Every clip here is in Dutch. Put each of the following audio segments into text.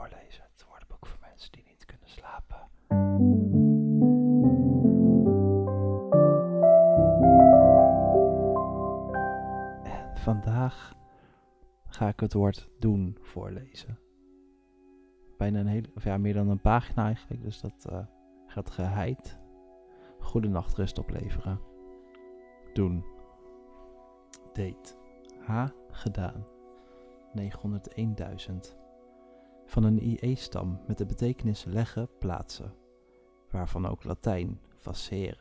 voorlezen. Het woordenboek voor mensen die niet kunnen slapen. En vandaag ga ik het woord doen voorlezen. Bijna een hele, ja, meer dan een pagina eigenlijk, dus dat uh, gaat geheid. Goede nachtrust opleveren. Doen. Date. H. Gedaan. 901.000 van een IE-stam met de betekenis leggen, plaatsen, waarvan ook Latijn, facere.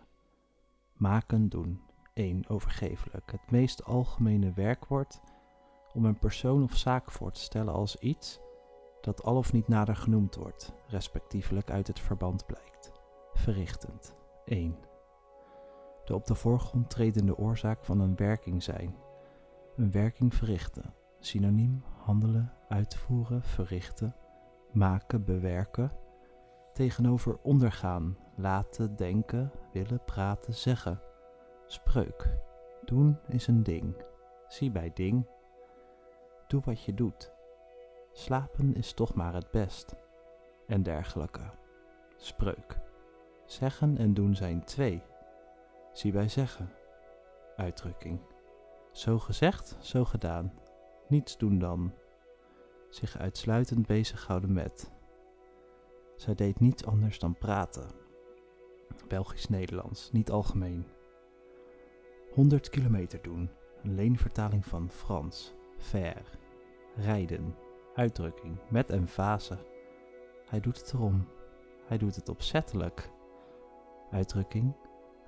Maken, doen, 1. Overgevelijk, het meest algemene werkwoord om een persoon of zaak voor te stellen als iets dat al of niet nader genoemd wordt, respectievelijk uit het verband blijkt. Verrichtend, 1. De op de voorgrond tredende oorzaak van een werking zijn, een werking verrichten, synoniem handelen, uitvoeren, verrichten, maken, bewerken, tegenover ondergaan, laten, denken, willen, praten, zeggen. Spreuk. Doen is een ding. Zie bij ding. Doe wat je doet. Slapen is toch maar het best. En dergelijke. Spreuk. Zeggen en doen zijn twee. Zie bij zeggen. Uitdrukking. Zo gezegd, zo gedaan. Niets doen dan zich uitsluitend bezighouden met. Zij deed niets anders dan praten. Belgisch-Nederlands, niet algemeen. 100 kilometer doen, een leenvertaling van Frans. Ver. Rijden. Uitdrukking, met emfase. Hij doet het erom. Hij doet het opzettelijk. Uitdrukking,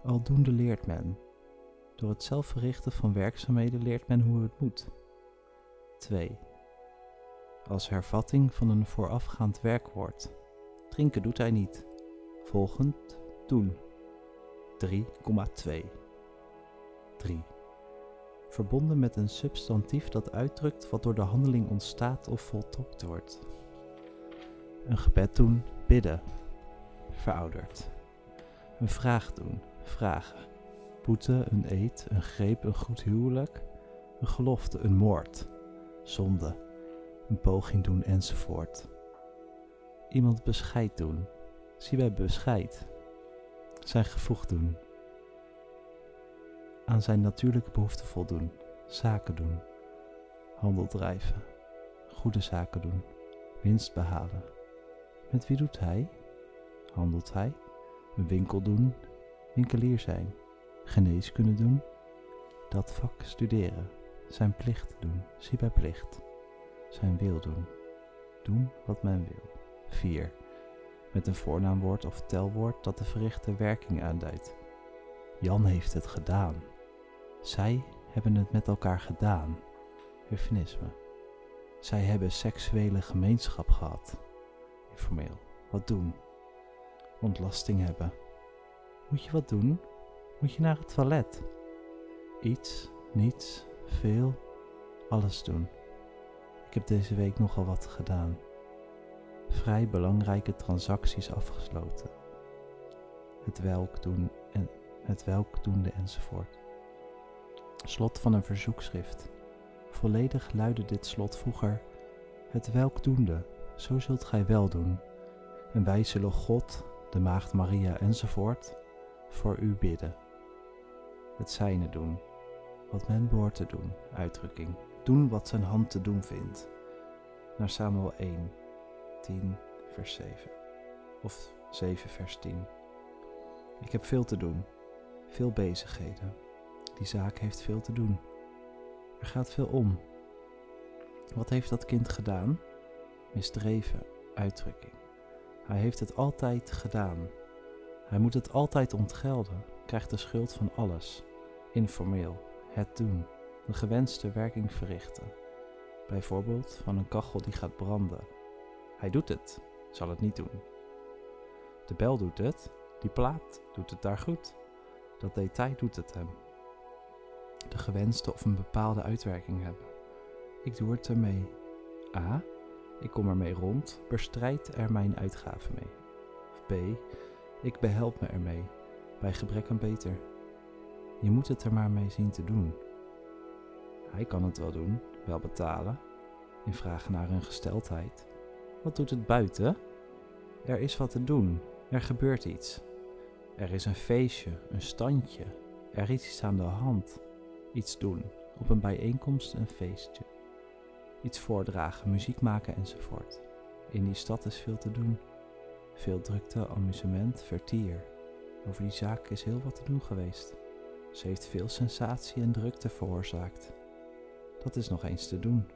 aldoende leert men. Door het zelf verrichten van werkzaamheden leert men hoe het moet. 2 als hervatting van een voorafgaand werkwoord. Drinken doet hij niet. Volgend doen. 3,2. 3. Verbonden met een substantief dat uitdrukt wat door de handeling ontstaat of voltooid wordt. Een gebed doen, bidden. Verouderd. Een vraag doen, vragen. Boete, een eed, een greep, een goed huwelijk. Een gelofte, een moord. Zonde een poging doen enzovoort. Iemand bescheid doen. Zie wij bescheid. Zijn gevoegd doen. Aan zijn natuurlijke behoeften voldoen. Zaken doen. Handel drijven. Goede zaken doen. Winst behalen. Met wie doet hij? Handelt hij? Een winkel doen. Winkelier zijn. Geneeskunde doen. Dat vak studeren. Zijn plicht doen. Zie bij plicht zijn wil doen. Doen wat men wil. 4. Met een voornaamwoord of telwoord dat de verrichte werking aanduidt. Jan heeft het gedaan. Zij hebben het met elkaar gedaan. Eufemisme. Zij hebben seksuele gemeenschap gehad. Informeel. Wat doen? Ontlasting hebben. Moet je wat doen? Moet je naar het toilet? Iets, niets, veel, alles doen. Ik heb deze week nogal wat gedaan. Vrij belangrijke transacties afgesloten. Het welk doen en het welk doende enzovoort. Slot van een verzoekschrift. Volledig luidde dit slot vroeger: Het welk doende, zo zult gij wel doen. En wij zullen God, de Maagd Maria enzovoort voor u bidden. Het zijne doen, wat men behoort te doen, uitdrukking doen wat zijn hand te doen vindt. Naar Samuel 1, 10, vers 7. Of 7, vers 10. Ik heb veel te doen, veel bezigheden. Die zaak heeft veel te doen. Er gaat veel om. Wat heeft dat kind gedaan? Misdreven, uitdrukking. Hij heeft het altijd gedaan. Hij moet het altijd ontgelden, krijgt de schuld van alles. Informeel, het doen een gewenste werking verrichten. Bijvoorbeeld van een kachel die gaat branden. Hij doet het, zal het niet doen. De bel doet het, die plaat doet het daar goed. Dat detail doet het hem. De gewenste of een bepaalde uitwerking hebben. Ik doe het ermee. A. Ik kom ermee rond, bestrijd er mijn uitgaven mee. Of B. Ik behelp me ermee, bij gebrek aan beter. Je moet het er maar mee zien te doen. Hij kan het wel doen, wel betalen, in vragen naar een gesteldheid. Wat doet het buiten? Er is wat te doen. Er gebeurt iets. Er is een feestje, een standje. Er is iets aan de hand. Iets doen. Op een bijeenkomst, een feestje. Iets voordragen, muziek maken enzovoort. In die stad is veel te doen. Veel drukte, amusement, vertier. Over die zaak is heel wat te doen geweest. Ze heeft veel sensatie en drukte veroorzaakt. Dat is nog eens te doen.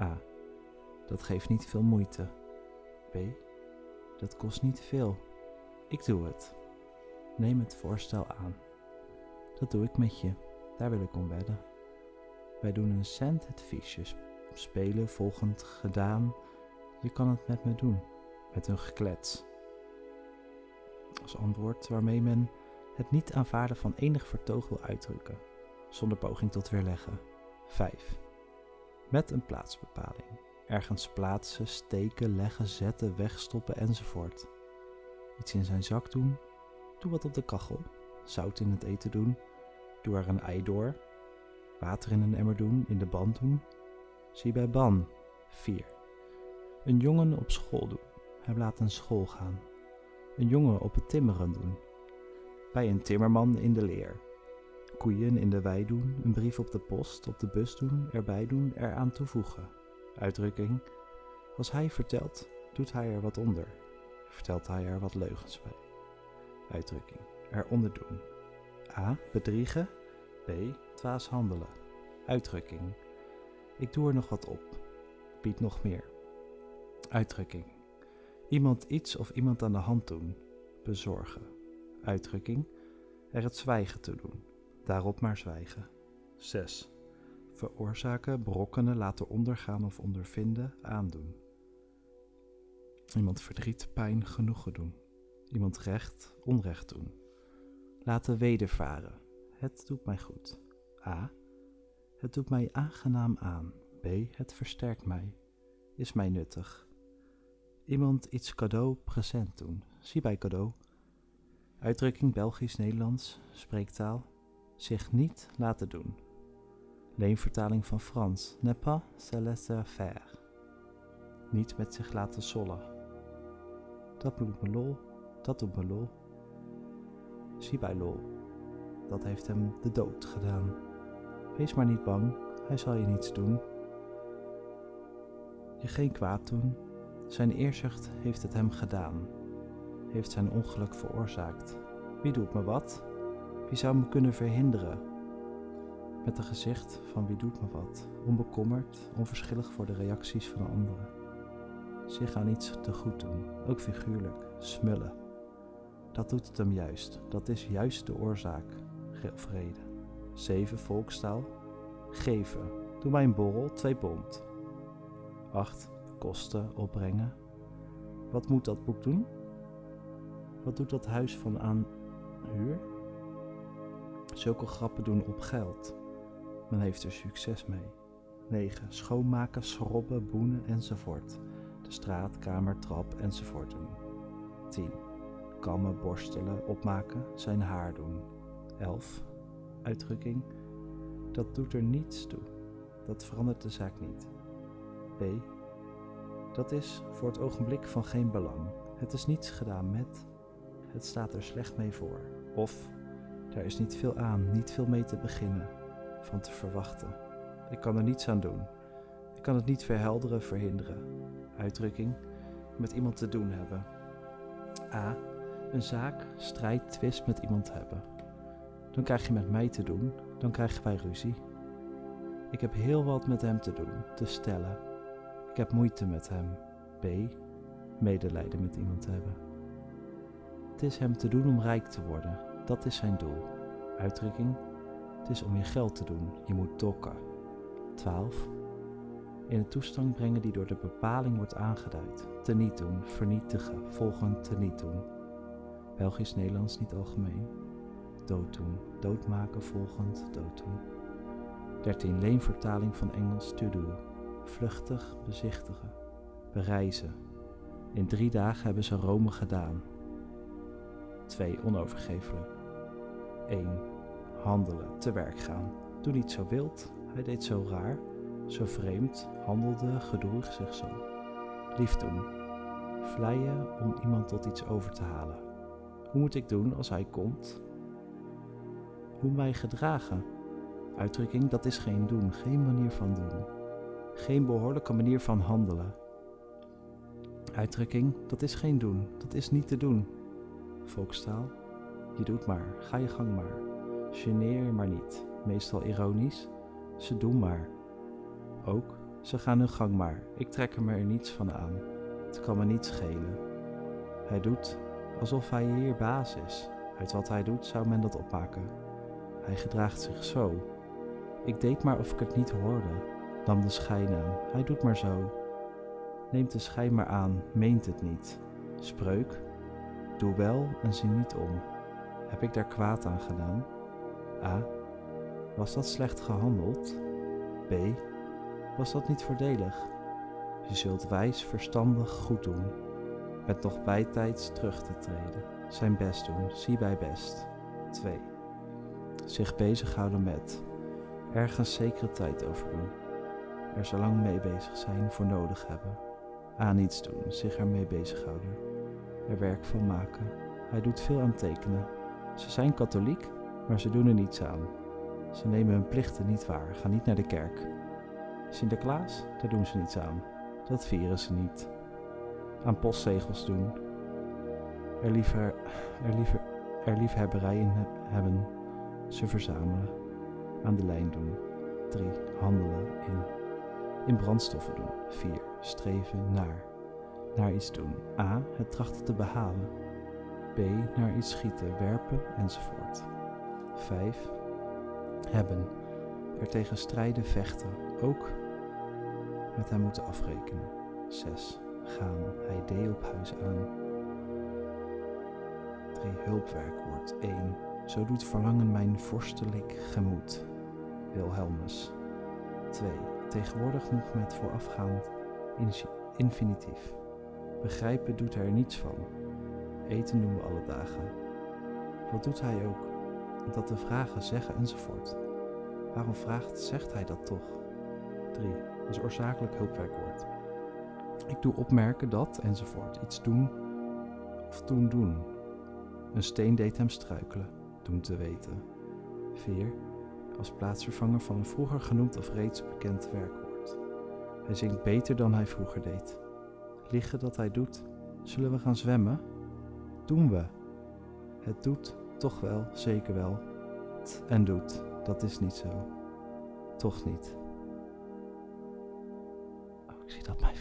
A. Dat geeft niet veel moeite. B. Dat kost niet veel. Ik doe het. Neem het voorstel aan. Dat doe ik met je. Daar wil ik om wedden. Wij doen een cent het. Spelen volgend gedaan. Je kan het met me doen. Met een geklets. Als antwoord waarmee men het niet aanvaarden van enig vertoog wil uitdrukken, zonder poging tot weerleggen. 5. Met een plaatsbepaling. Ergens plaatsen, steken, leggen, zetten, wegstoppen enzovoort. Iets in zijn zak doen. Doe wat op de kachel. Zout in het eten doen. Doe er een ei door. Water in een emmer doen, in de band doen. Zie bij ban. 4. Een jongen op school doen. Hij laat een school gaan. Een jongen op het timmeren doen. Bij een timmerman in de leer. Koeien in de wei doen, een brief op de post, op de bus doen, erbij doen, eraan toevoegen. Uitdrukking. Als hij vertelt, doet hij er wat onder. Vertelt hij er wat leugens bij. Uitdrukking. Eronder doen. A. Bedriegen. B. Dwaas handelen. Uitdrukking. Ik doe er nog wat op. Bied nog meer. Uitdrukking. Iemand iets of iemand aan de hand doen. Bezorgen. Uitdrukking. Er het zwijgen te doen. Daarop maar zwijgen. 6. Veroorzaken, berokkenen, laten ondergaan of ondervinden, aandoen. Iemand verdriet, pijn, genoegen doen. Iemand recht, onrecht doen. Laten wedervaren. Het doet mij goed. A. Het doet mij aangenaam aan. B. Het versterkt mij. Is mij nuttig. Iemand iets cadeau, present doen. Zie bij cadeau. Uitdrukking Belgisch-Nederlands, spreektaal. Zich niet laten doen. Leenvertaling van Frans. Ne pas se laisser faire. Niet met zich laten sollen. Dat doet me lol, dat doet me lol. Zie bij lol. Dat heeft hem de dood gedaan. Wees maar niet bang, hij zal je niets doen. Je geen kwaad doen. Zijn eerzucht heeft het hem gedaan. Heeft zijn ongeluk veroorzaakt. Wie doet me wat? Wie zou me kunnen verhinderen? Met een gezicht van wie doet me wat, onbekommerd, onverschillig voor de reacties van anderen. Zich aan iets te goed doen, ook figuurlijk, smullen. Dat doet het hem juist, dat is juist de oorzaak, of reden. 7. Volkstaal. Geven. Doe mij een borrel, twee pond. 8. Kosten opbrengen. Wat moet dat boek doen? Wat doet dat huis van aan huur? Zulke grappen doen op geld. Men heeft er succes mee. 9. Schoonmaken, schrobben, boenen enzovoort. De straat, kamer, trap enzovoort doen. 10. Kammen, borstelen, opmaken, zijn haar doen. 11. Uitdrukking. Dat doet er niets toe. Dat verandert de zaak niet. B. Dat is voor het ogenblik van geen belang. Het is niets gedaan met. Het staat er slecht mee voor. Of daar is niet veel aan, niet veel mee te beginnen, van te verwachten. Ik kan er niets aan doen. Ik kan het niet verhelderen, verhinderen. Uitdrukking, met iemand te doen hebben. A. Een zaak, strijd, twist met iemand hebben. Dan krijg je met mij te doen, dan krijgen wij ruzie. Ik heb heel wat met hem te doen, te stellen. Ik heb moeite met hem. B. Medelijden met iemand hebben. Het is hem te doen om rijk te worden. Dat is zijn doel. Uitdrukking. Het is om je geld te doen. Je moet dokken. 12. In een toestand brengen die door de bepaling wordt aangeduid. Teniet doen, vernietigen, volgend teniet doen. Belgisch-Nederlands niet algemeen. Dood doen, doodmaken, volgend, dood doen. 13. Leenvertaling van Engels to do. Vluchtig, bezichtigen, bereizen. In drie dagen hebben ze Rome gedaan. 2. Onovergeeflijk. 1. Handelen, te werk gaan. Doe niet zo wild, hij deed zo raar, zo vreemd, handelde, gedroeg zich zo. Lief doen. Vleien om iemand tot iets over te halen. Hoe moet ik doen als hij komt? Hoe mij gedragen? Uitdrukking, dat is geen doen, geen manier van doen. Geen behoorlijke manier van handelen. Uitdrukking, dat is geen doen, dat is niet te doen. Volkstaal, je doet maar, ga je gang maar. Geneer je maar niet, meestal ironisch. Ze doen maar. Ook, ze gaan hun gang maar, ik trek er me er niets van aan. Het kan me niet schelen. Hij doet alsof hij hier baas is. Uit wat hij doet zou men dat opmaken. Hij gedraagt zich zo. Ik deed maar of ik het niet hoorde. Nam de schijn. Hij doet maar zo. Neemt de schijn maar aan, meent het niet. Spreuk. Doe wel en zie niet om. Heb ik daar kwaad aan gedaan? A. Was dat slecht gehandeld? B. Was dat niet voordelig? Je zult wijs, verstandig, goed doen. Met nog bijtijds terug te treden. Zijn best doen, zie bij best. 2. Zich bezighouden met. Ergens zekere tijd over doen. Er zo lang mee bezig zijn voor nodig hebben. Aan iets doen, zich ermee bezighouden. Er werk van maken. Hij doet veel aan tekenen. Ze zijn katholiek, maar ze doen er niets aan. Ze nemen hun plichten niet waar, gaan niet naar de kerk. Sinterklaas, daar doen ze niets aan. Dat vieren ze niet. Aan postzegels doen. Er, liever, er, liever, er liefhebberij in hebben. Ze verzamelen. Aan de lijn doen. 3. Handelen in. In brandstoffen doen. 4. Streven naar. Naar iets doen. A. Het trachten te behalen. B. Naar iets schieten, werpen enzovoort. 5. Hebben. Er tegen strijden, vechten. Ook met hem moeten afrekenen. 6. Gaan. Hij deed op huis aan. 3. Hulpwerkwoord. 1. Zo doet verlangen mijn vorstelijk gemoed. Wilhelmus. 2. Tegenwoordig nog met voorafgaand infinitief. Begrijpen doet er niets van. Eten doen we alle dagen. Wat doet hij ook? Dat te vragen, zeggen enzovoort. Waarom vraagt, zegt hij dat toch? 3. Dat is oorzakelijk hulpwerkwoord. Ik doe opmerken dat enzovoort. Iets doen of toen doen. Een steen deed hem struikelen, doen te weten. 4. Als plaatsvervanger van een vroeger genoemd of reeds bekend werkwoord. Hij zingt beter dan hij vroeger deed. Liggen dat hij doet. Zullen we gaan zwemmen? Doen we. Het doet toch wel, zeker wel. En doet, dat is niet zo. Toch niet. Oh, ik zie dat mijn